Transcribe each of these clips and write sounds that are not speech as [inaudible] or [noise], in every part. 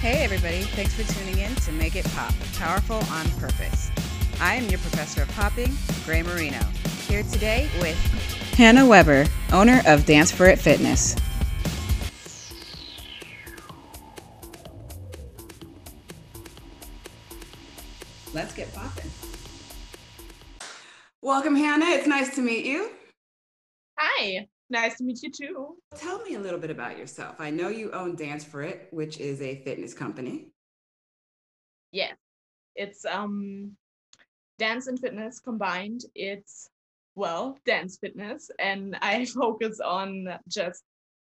Hey, everybody. Thanks for tuning in to Make It Pop Powerful on Purpose. I am your professor of popping, Gray Marino, here today with Hannah Weber, owner of Dance for It Fitness. Let's get popping. Welcome, Hannah. It's nice to meet you. Hi, nice to meet you too. Tell me a little bit about yourself. I know you own Dance for It, which is a fitness company. Yeah, it's um dance and fitness combined. It's well, dance fitness and I [laughs] focus on just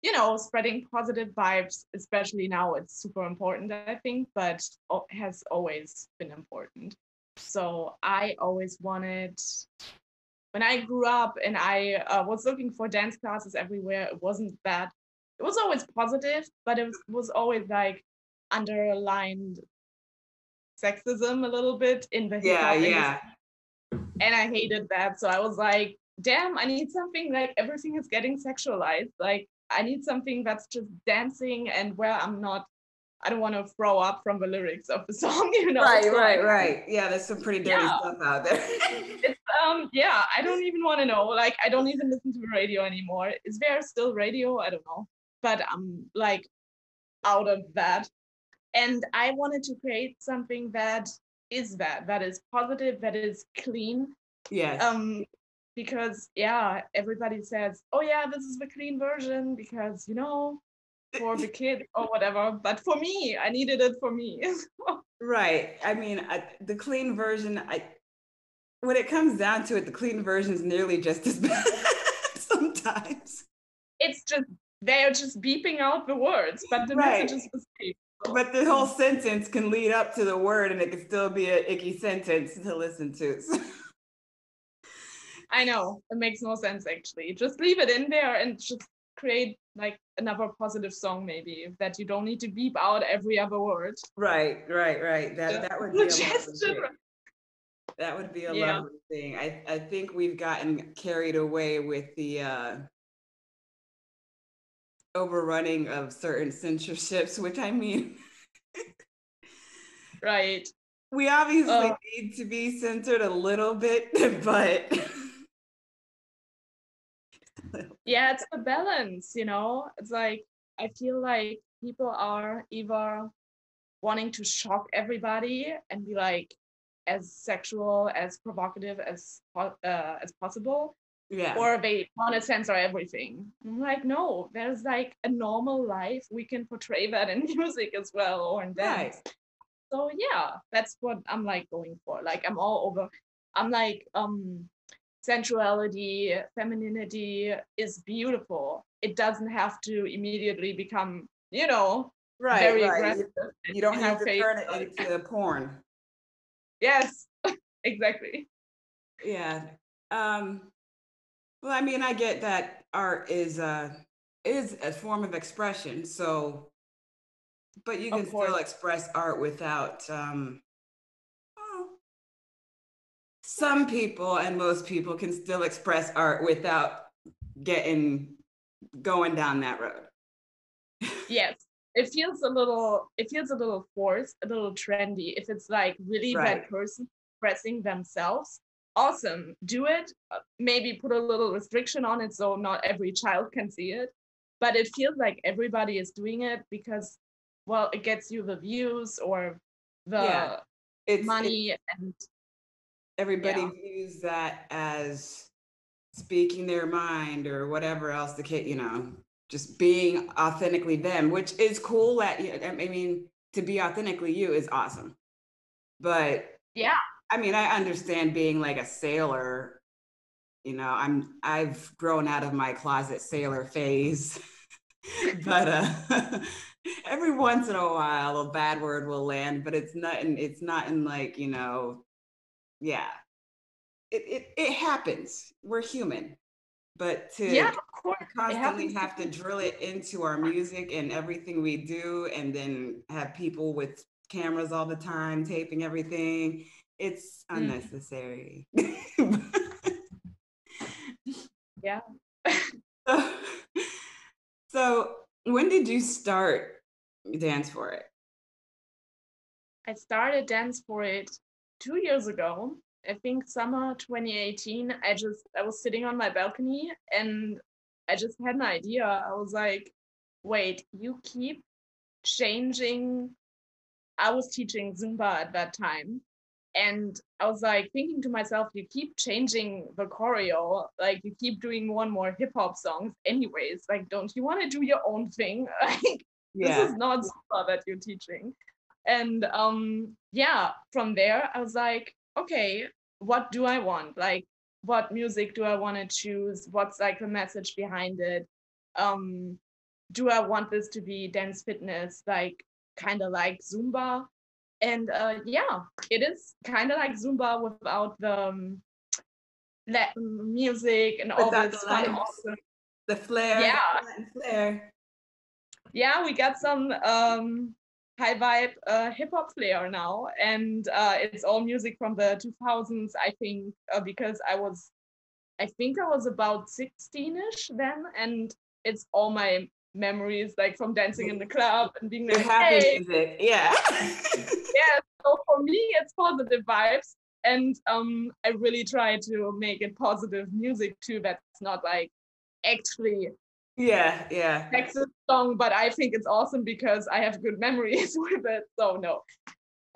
you know, spreading positive vibes, especially now it's super important, I think, but has always been important. So I always wanted when I grew up and I uh, was looking for dance classes everywhere, it wasn't that. It was always positive, but it was, was always like underlined sexism a little bit in the yeah, yeah. And I hated that. So I was like, damn, I need something like everything is getting sexualized. Like I need something that's just dancing and where I'm not I don't want to throw up from the lyrics of the [laughs] song, you know. Right, right, right. Yeah, there's some pretty dirty yeah. stuff out there. [laughs] um yeah, I don't even want to know. Like I don't even listen to the radio anymore. Is there still radio? I don't know. But I'm like out of that. And I wanted to create something that is that, that is positive, that is clean. Yes. Um, because yeah, everybody says, oh yeah, this is the clean version because you know for the [laughs] kid or whatever. But for me, I needed it for me. [laughs] right. I mean, I, the clean version, I when it comes down to it, the clean version is nearly just as [laughs] bad sometimes. It's just they are just beeping out the words, but the right. message is the same. But the whole sentence can lead up to the word, and it can still be an icky sentence to listen to. [laughs] I know it makes no sense actually. Just leave it in there and just create like another positive song maybe that you don't need to beep out every other word right right right that that would be thing. That would be a yeah. lovely thing. I i think we've gotten carried away with the uh overrunning of certain censorships which i mean right. [laughs] we obviously uh, need to be censored a little bit [laughs] but [laughs] yeah it's a balance you know? It's like i feel like people are either wanting to shock everybody and be like as sexual as provocative as uh, as possible yeah or they want to censor everything i'm like no there's like a normal life we can portray that in [laughs] music as well or in dance right. so yeah that's what i'm like going for like i'm all over i'm like um sensuality, femininity is beautiful. It doesn't have to immediately become, you know, right, very right. aggressive. You, you don't have to face. turn it into porn. Yes, [laughs] exactly. Yeah. Um, well, I mean, I get that art is uh is a form of expression. So, but you can still express art without um some people and most people can still express art without getting going down that road. [laughs] yes. It feels a little it feels a little forced, a little trendy. If it's like really right. that person expressing themselves, awesome. Do it. Uh, maybe put a little restriction on it so not every child can see it. But it feels like everybody is doing it because well, it gets you the views or the yeah. it's, money it's, and everybody yeah. views that as speaking their mind or whatever else the kid, you know, just being authentically them, which is cool. At I mean, to be authentically you is awesome. But yeah, I mean, I understand being like a sailor. You know, I'm I've grown out of my closet sailor phase, [laughs] but uh, [laughs] every once in a while a bad word will land. But it's not, in, it's not in like you know yeah it, it, it happens we're human but to yeah, constantly have to drill it into our music and everything we do and then have people with cameras all the time taping everything it's mm. unnecessary yeah so, [laughs] so when did you start dance for it I started dance for it two years ago. I think summer 2018. I just I was sitting on my balcony and I just had an idea. I was like, wait, you keep changing. I was teaching Zumba at that time. And I was like thinking to myself, you keep changing the choreo, like you keep doing one more hip hop songs, anyways. Like, don't you want to do your own thing? [laughs] Like, yeah. this is not Zumba that you're teaching. And um, yeah, from there, I was like, okay, what do I want? Like, what music do I want to choose? What's like the message behind it? Um, do I want this to be dance fitness, like kind of like Zumba? And uh, yeah, it is kind of like Zumba without the um, Latin music and all this fun. Awesome. The flair, yeah, the flair. Yeah, we got some um, high vibe uh, hip hop player now, and uh, it's all music from the 2000s, I think, uh, because I was, I think I was about 16ish then, and it's all my memories like from dancing in the club and being like, happy hey. music, yeah. [laughs] yeah. So for me, it's positive vibes, and um, I really try to make it positive music too. That's not like actually yeah yeah Texas song, but I think it's awesome because I have good memories [laughs] with it. So no.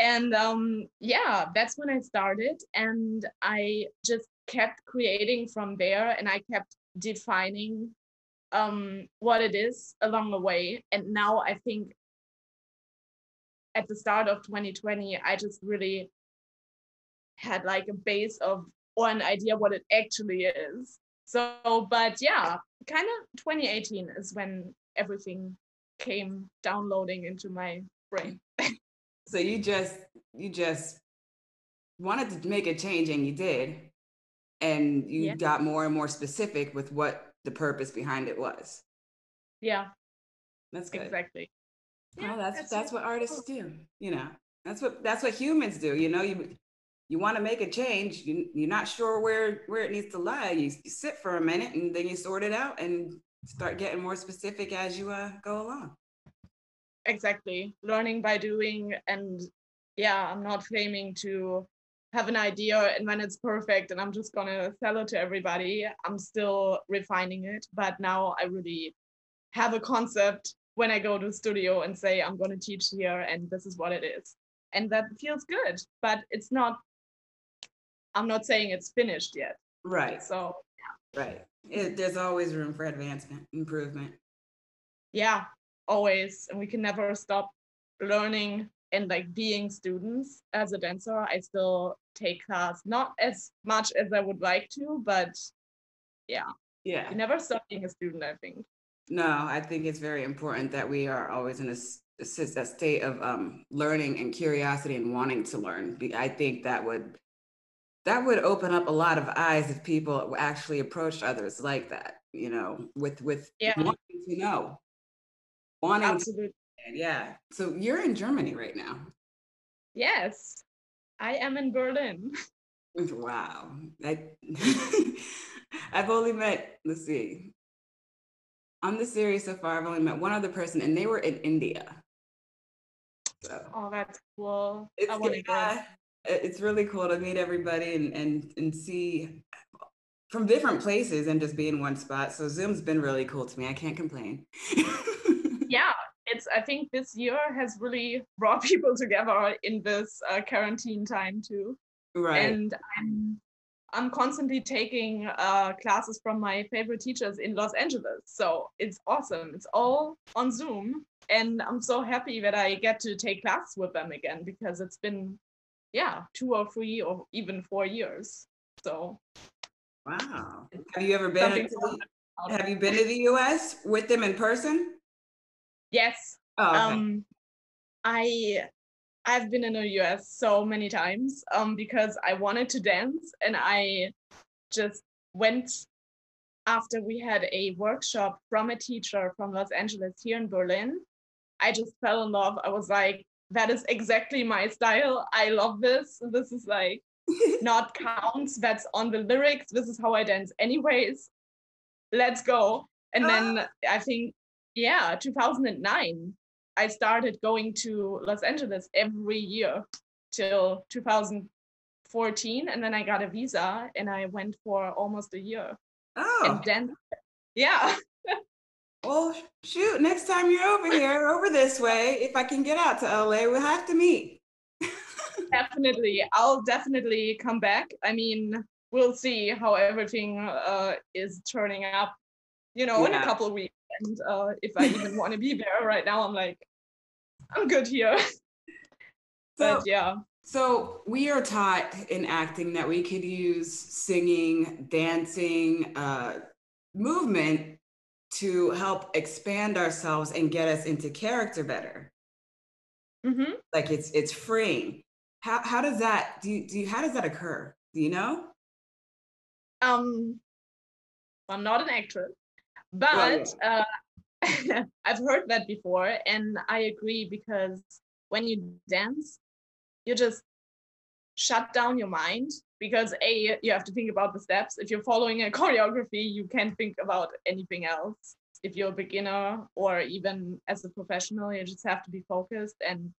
And um, yeah, that's when I started, and I just kept creating from there, and I kept defining um, what it is along the way. And now I think at the start of 2020, I just really had like a base of or an idea what it actually is. So, but yeah, kind of 2018 is when everything came downloading into my brain. [laughs] so you just you just wanted to make a change and you did. And you yeah. got more and more specific with what the purpose behind it was. Yeah. That's good. Exactly. Oh, yeah, oh, that's that's, that's what artists do. You know, that's what that's what humans do. You know, you you want to make a change. You, you're not sure where where it needs to lie. You, you sit for a minute and then you sort it out and start getting more specific as you uh, go along. Exactly, learning by doing, and yeah, I'm not claiming to have an idea and when it's perfect and I'm just gonna sell it to everybody. I'm still refining it, but now I really have a concept when I go to the studio and say I'm gonna teach here and this is what it is. And that feels good, but it's not I'm not saying it's finished yet. Right. So yeah. Right. It, there's always room for advancement, improvement. Yeah, always. And we can never stop learning and like being students as a dancer i still take class not as much as i would like to but yeah yeah you never stop being a student i think no i think it's very important that we are always in a, a, a state of um, learning and curiosity and wanting to learn i think that would that would open up a lot of eyes if people actually approached others like that you know with with yeah. wanting to know wanting Absolutely. Yeah. So you're in Germany right now. Yes, I am in Berlin. [laughs] Wow. I, [laughs] I've only met, let's see, on the series so far, I've only met one other person, and they were in India. So, oh, that's cool. It's, yeah, it's really cool to meet everybody and, and, and see from different places and just be in one spot. So Zoom's been really cool to me. I can't complain. [laughs] yeah, it's i think this year has really brought [laughs] people together in this uh, quarantine time too right and i'm i'm constantly taking uh, classes from my favorite teachers in los angeles so it's awesome it's all on zoom and i'm so happy that i get to take classes with them again because it's been yeah two or three or even four years so wow have you ever been to, have you been to the us with them in person Yes. Oh, okay. Um, I I've been in the US so many times um, because I wanted to dance and I just went after we had a workshop from a teacher from Los Angeles here in Berlin. I just fell in love. I was like, that is exactly my style. I love this. This is like [laughs] not counts. That's on the lyrics. This is how I dance, anyways. Let's go. And then ah. I think yeah 2009 I started going to Los Angeles every year till 2014, and then I got a visa and I went for almost a year. Oh, And then, yeah, well, shoot. Next time you're over here, over this way, if I can get out to LA, we'll have to meet. [laughs] definitely. I'll definitely come back. I mean, we'll see how everything uh, is turning up, you know, in a couple of weeks. And uh, if I even want to be [laughs] there right now, I'm like, I'm good here. So, but yeah. so we are taught in acting that we could use singing, dancing, uh, movement to help expand ourselves and get us into character better. hmm Like it's it's freeing. How how does that do you, do you, how does that occur? Do you know? Um, I'm not an actress, but uh, [laughs] I've heard that before, and I agree because when you dance, you just shut down your mind because a you have to think about the steps. If you're following a [laughs] choreography, you can't think about anything else. If you're a beginner or even as a professional, you just have to be focused and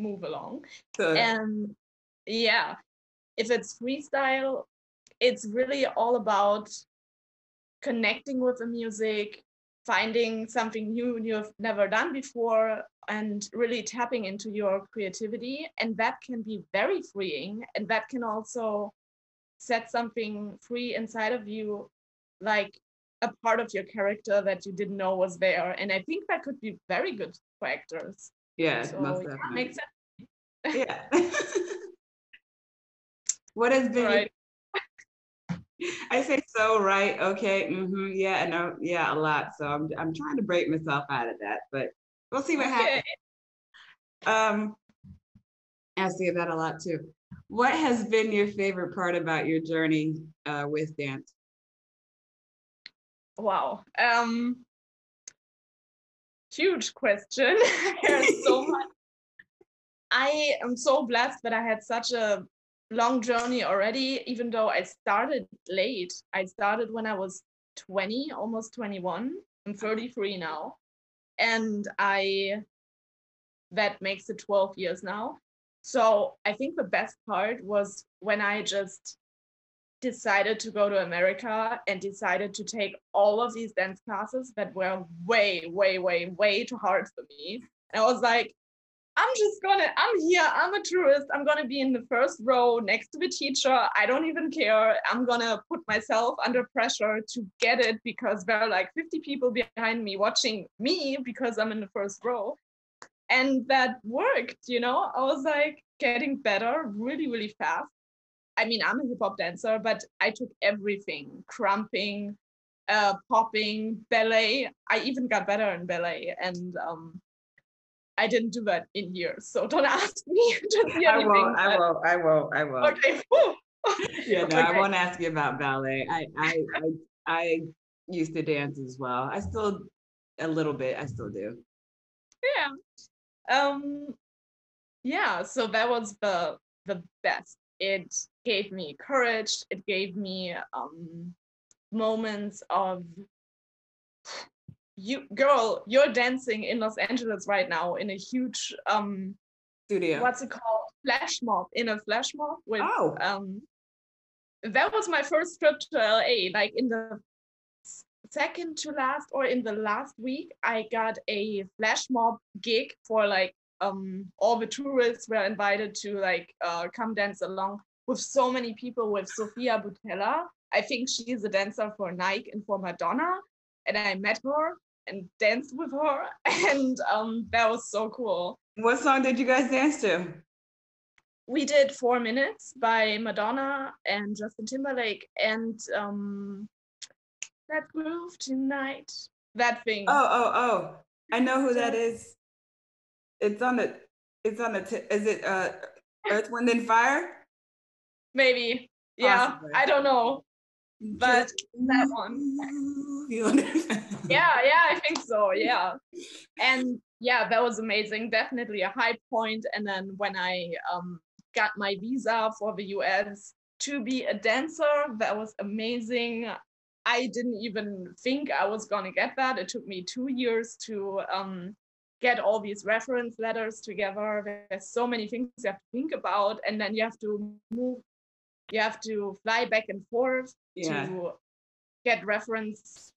move along So, and yeah if it's freestyle it's really all about connecting with the music finding something new you've never done before and really tapping into your creativity and that can be very freeing and that can also set something free inside of you like a part of your character that you didn't know was there and i think that could be very good for actors yeah, so most yeah, definitely. makes sense Yeah. [laughs] what has been? right [laughs] I say so, right? Okay. mm-hmm, yeah. No. Yeah. A lot. So I'm I'm trying to break myself out of that, but we'll see what happens. Um, I see that a lot too. What has been your favorite part about your journey uh, with dance? Wow. Um huge question. [laughs] There's so [laughs] much. I am so blessed that I had such a long journey already, even though I started late. I started when I was 20, almost 21. I'm 33 now. And I that makes it 12 years now. So I think the best part was when I just decided to go to America and decided to take all of these dance classes that were way, way, way, way too hard for me. And I was like, I'm just gonna, I'm here, I'm a tourist, I'm gonna be in the first row next to the teacher. I don't even care. I'm gonna put myself under pressure to get it because there are like 50 people behind me watching me because I'm in the first row. And that worked, you know? I was like getting better really, really fast. I mean, I'm a hip hop dancer, but I took everything crumping, uh, popping, ballet. I even got better in ballet. And um, I didn't do that in years. So don't ask me [laughs] to see I won't. I won't. I won't. I won't. Okay. [laughs] Yeah. No, I won't ask you about ballet. I I I, I used to dance as well. I still a little bit. I still do. yeah um yeah so that was the the best it gave me courage it gave me um moments of you girl you're dancing in los angeles right now in a huge um Studio. what's it called flash mob in a flash mob with Oh. um that was my first trip to la like in the second to last or in the last week i got a flash mob gig for like um all the tourists were invited to like uh come dance along with so many people with sofia boutella i think she's a dancer for nike and for madonna and i met her and danced with her [laughs] and um that was so cool What song did you guys dance to? we did four minutes by Madonna and Justin Timberlake and um that groove tonight. That thing. Oh, oh, oh. I know who that is. It's on the it's on the t- is it uh Earth, Wind and Fire? Maybe. Yeah. I don't know. But Just that one. [laughs] Yeah, yeah, I think so. Yeah. And yeah, that was amazing. Definitely a high point. And then when I um got my visa for the US to be a dancer, that was amazing. I didn't even think I was gonna get that. It took me two years to um get all these reference letters together. There's so many things you have to think about, and then you have to move. You have to fly back and forth yeah. to get reference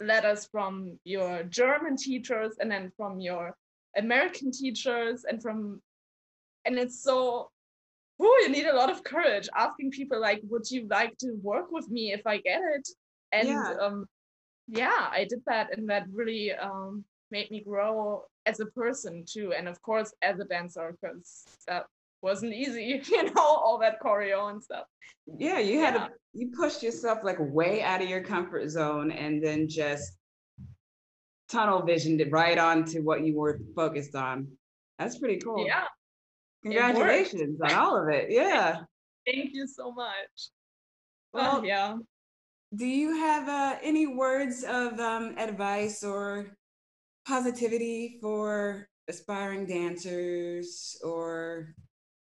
letters from your German teachers and then from your American teachers and from and it's so oh you need a lot of courage asking people like would you like to work with me if I get it and yeah. um yeah I did that and that really um made me grow as a person too and of course as a dancer because that wasn't easy [laughs] you know all that choreo and stuff. Yeah you had yeah. to you pushed yourself like way out of your comfort zone and then just tunnel visioned it right on to what you were focused on. That's pretty cool. Yeah. Congratulations on all of it. Yeah. [laughs] Thank you so much. Well yeah. do you have uh, any words of um, advice or positivity for aspiring dancers or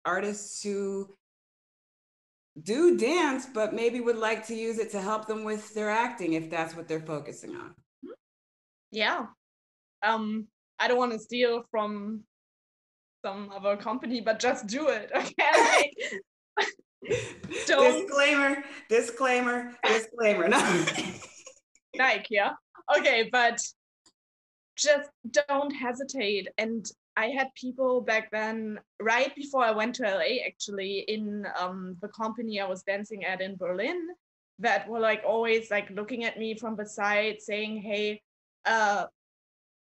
artists who do dance but maybe would like to use it to help them with their acting if that's what they're focusing on. Yeah. Um i don't want to steal from some other company but just do it [laughs] okay? [laughs] Disclaimer disclaimer disclaimer no like yeah. Okay but just don't hesitate and I had people back then, right before I went to LA, actually, in um, the company I was dancing at in Berlin, that were like always like looking at me from the side, saying, "Hey, uh,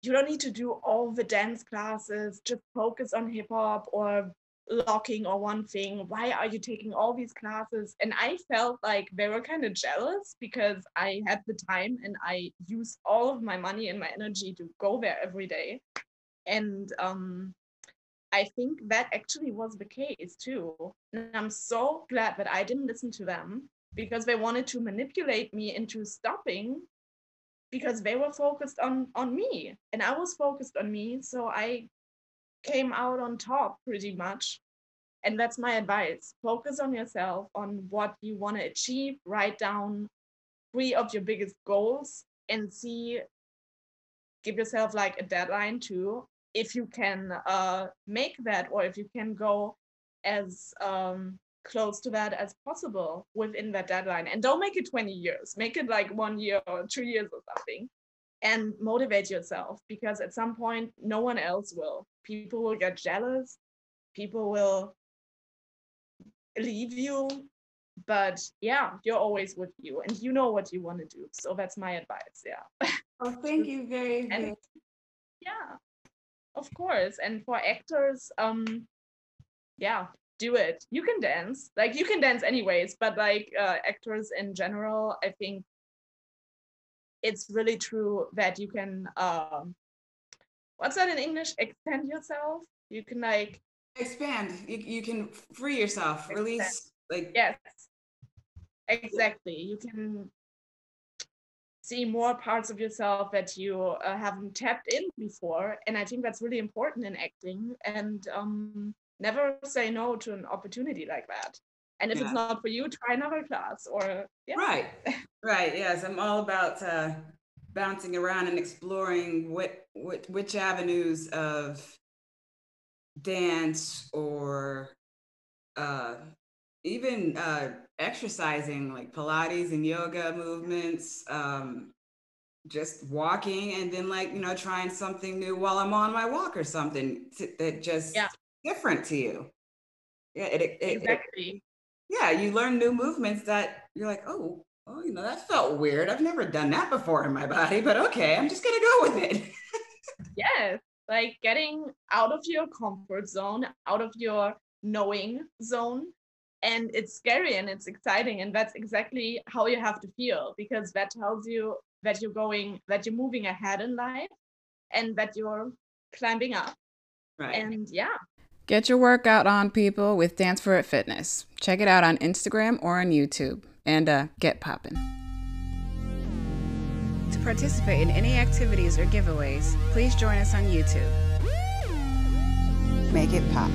you don't need to do all the dance classes. Just focus on hip hop or locking or one thing. Why are you taking all these classes?" And I felt like they were kind of jealous because I had the time and I used all of my money and my energy to go there every day and um, I think that actually was the case too. And I'm so glad that I didn't listen to them because they wanted to manipulate me into stopping because they were focused on on me and I was focused on me. So I came out on top pretty much. And that's my advice. Focus on yourself, on what you want to achieve. Write down three of your biggest goals and see give yourself like a deadline too if you can uh, make that or if you can go as um, close to that as possible within that deadline. And don't make it 20 years. Make it like one year or two years or something and motivate yourself because at some point no one else will. People will get jealous. People will leave you. But yeah you're always with you and you know what you want to do. So that's my advice yeah. Oh thank you very, [laughs] and, yeah of course and for actors um yeah do it. You can dance. Like you can dance anyways but like uh, actors in general i think it's really true that you can um what's that in english? Extend yourself? You can like expand. You, you can free yourself expand. release like yes. Exactly. You can see more parts of yourself that you uh, haven't tapped in before and i think that's really important in acting and um, never say no to an opportunity like that and if yeah. it's not for you try another class or yeah. right right yes i'm all about uh, bouncing around and exploring what, what which avenues of dance or uh, even uh, exercising like Pilates and yoga movements, um, just walking and then like, you know, trying something new while I'm on my walk or something to, that just yeah. different to you. Yeah, it, it, exactly. It, yeah, you learn new movements that you're like, oh, oh, you know, that felt weird. I've never done that before in my body, but okay, I'm just gonna go with it. yes, like getting out of your comfort zone, out of your knowing zone, and it's scary and it's exciting and that's exactly how you have to feel because that tells you that you're going that you're moving ahead in life and that you're climbing up. Right. And yeah. Get your workout on people with dance for it fitness. Check it out on instagram or on youtube and uh, get popping to participate in any activities or giveaways please join us on youtube. Make it pop